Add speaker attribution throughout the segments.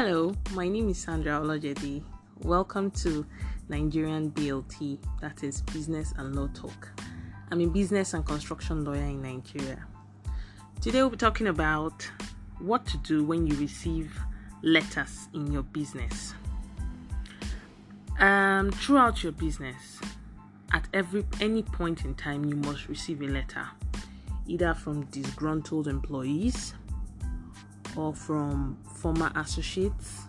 Speaker 1: Hello, my name is Sandra Olojedi. Welcome to Nigerian BLT, that is Business and Law Talk. I'm a business and construction lawyer in Nigeria. Today we'll be talking about what to do when you receive letters in your business. Um, throughout your business, at every any point in time, you must receive a letter, either from disgruntled employees or from former associates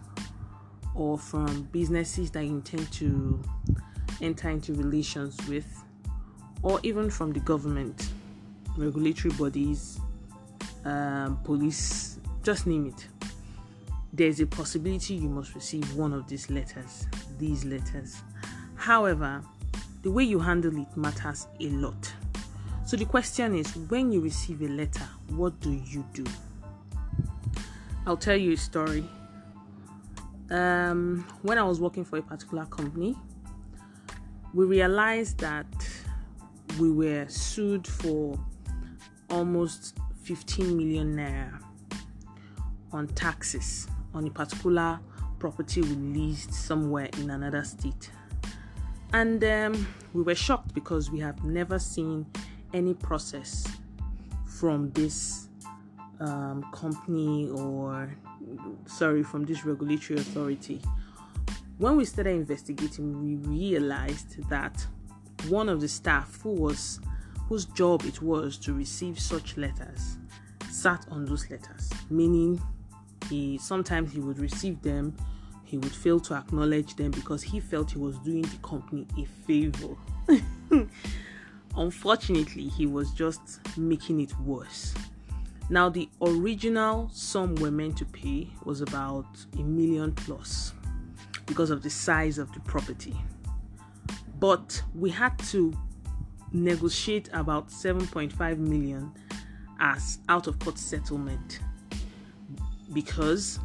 Speaker 1: or from businesses that you intend to enter into relations with, or even from the government, regulatory bodies, um, police, just name it. There's a possibility you must receive one of these letters, these letters. However, the way you handle it matters a lot. So the question is when you receive a letter, what do you do? I'll tell you a story. Um, when I was working for a particular company, we realized that we were sued for almost 15 million naira on taxes on a particular property we leased somewhere in another state. And um, we were shocked because we have never seen any process from this um, company or sorry from this regulatory authority. When we started investigating we realized that one of the staff who was whose job it was to receive such letters sat on those letters meaning he sometimes he would receive them he would fail to acknowledge them because he felt he was doing the company a favor. Unfortunately he was just making it worse now, the original sum we're meant to pay was about a million plus because of the size of the property. But we had to negotiate about 7.5 million as out of court settlement because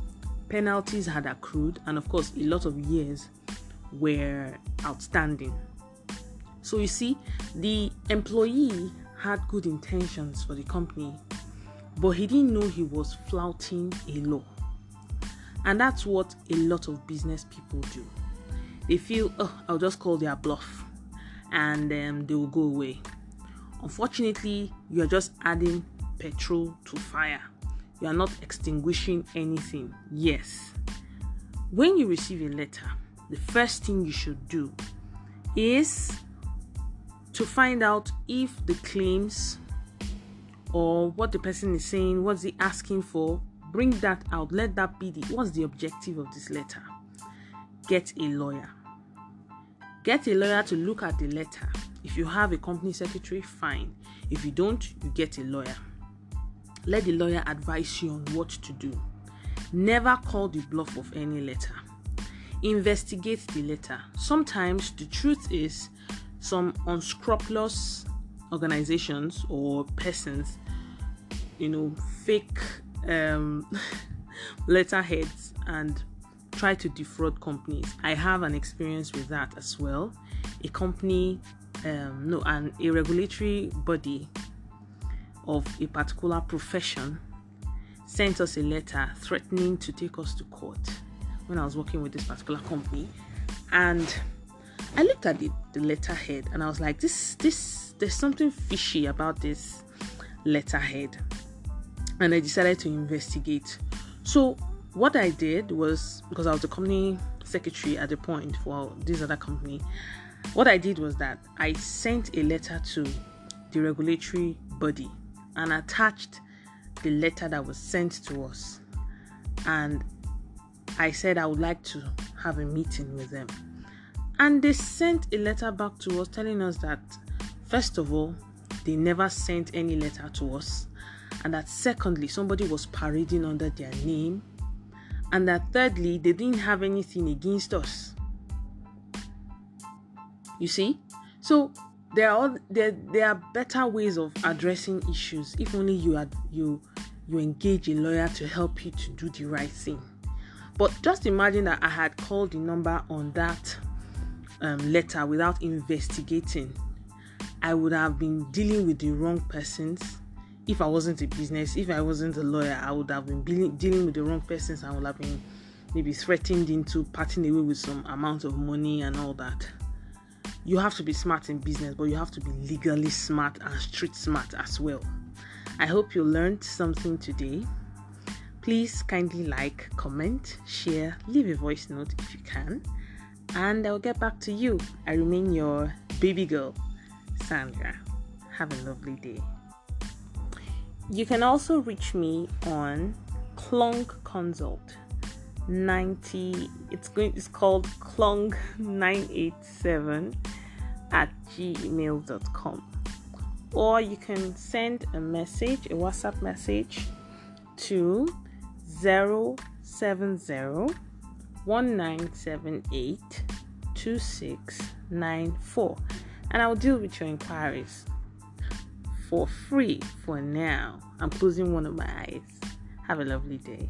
Speaker 1: penalties had accrued, and of course, a lot of years were outstanding. So, you see, the employee had good intentions for the company but he didn't know he was flouting a law. And that's what a lot of business people do. They feel, oh, I'll just call their bluff and um, they will go away. Unfortunately, you are just adding petrol to fire. You are not extinguishing anything. Yes. When you receive a letter, the first thing you should do is to find out if the claims or what the person is saying, what's he asking for, bring that out. Let that be the what's the objective of this letter. Get a lawyer. Get a lawyer to look at the letter. If you have a company secretary, fine. If you don't, you get a lawyer. Let the lawyer advise you on what to do. Never call the bluff of any letter. Investigate the letter. Sometimes the truth is some unscrupulous organizations or persons you know, fake um, letterheads and try to defraud companies. I have an experience with that as well. A company, um, no, and a regulatory body of a particular profession sent us a letter threatening to take us to court when I was working with this particular company. And I looked at the, the letterhead and I was like, this, this, there's something fishy about this letterhead and I decided to investigate. So, what I did was because I was the company secretary at the point for this other company, what I did was that I sent a letter to the regulatory body and attached the letter that was sent to us. And I said I would like to have a meeting with them. And they sent a letter back to us telling us that, first of all, they never sent any letter to us and that secondly, somebody was parading under their name, and that thirdly, they didn't have anything against us. You see? So there are there, there are better ways of addressing issues if only you had you you engage a lawyer to help you to do the right thing. But just imagine that I had called the number on that um, letter without investigating. I would have been dealing with the wrong persons if I wasn't a business, if I wasn't a lawyer, I would have been dealing with the wrong persons. I would have been maybe threatened into parting away with some amount of money and all that. You have to be smart in business, but you have to be legally smart and street smart as well. I hope you learned something today. Please kindly like, comment, share, leave a voice note if you can, and I'll get back to you. I remain your baby girl, Sandra. Have a lovely day. You can also reach me on Clunk Consult. 90 it's going it's called clunk 987 at gmail.com or you can send a message a whatsapp message to 070 1978 2694 and I'll deal with your inquiries for free for now. I'm closing one of my eyes. Have a lovely day.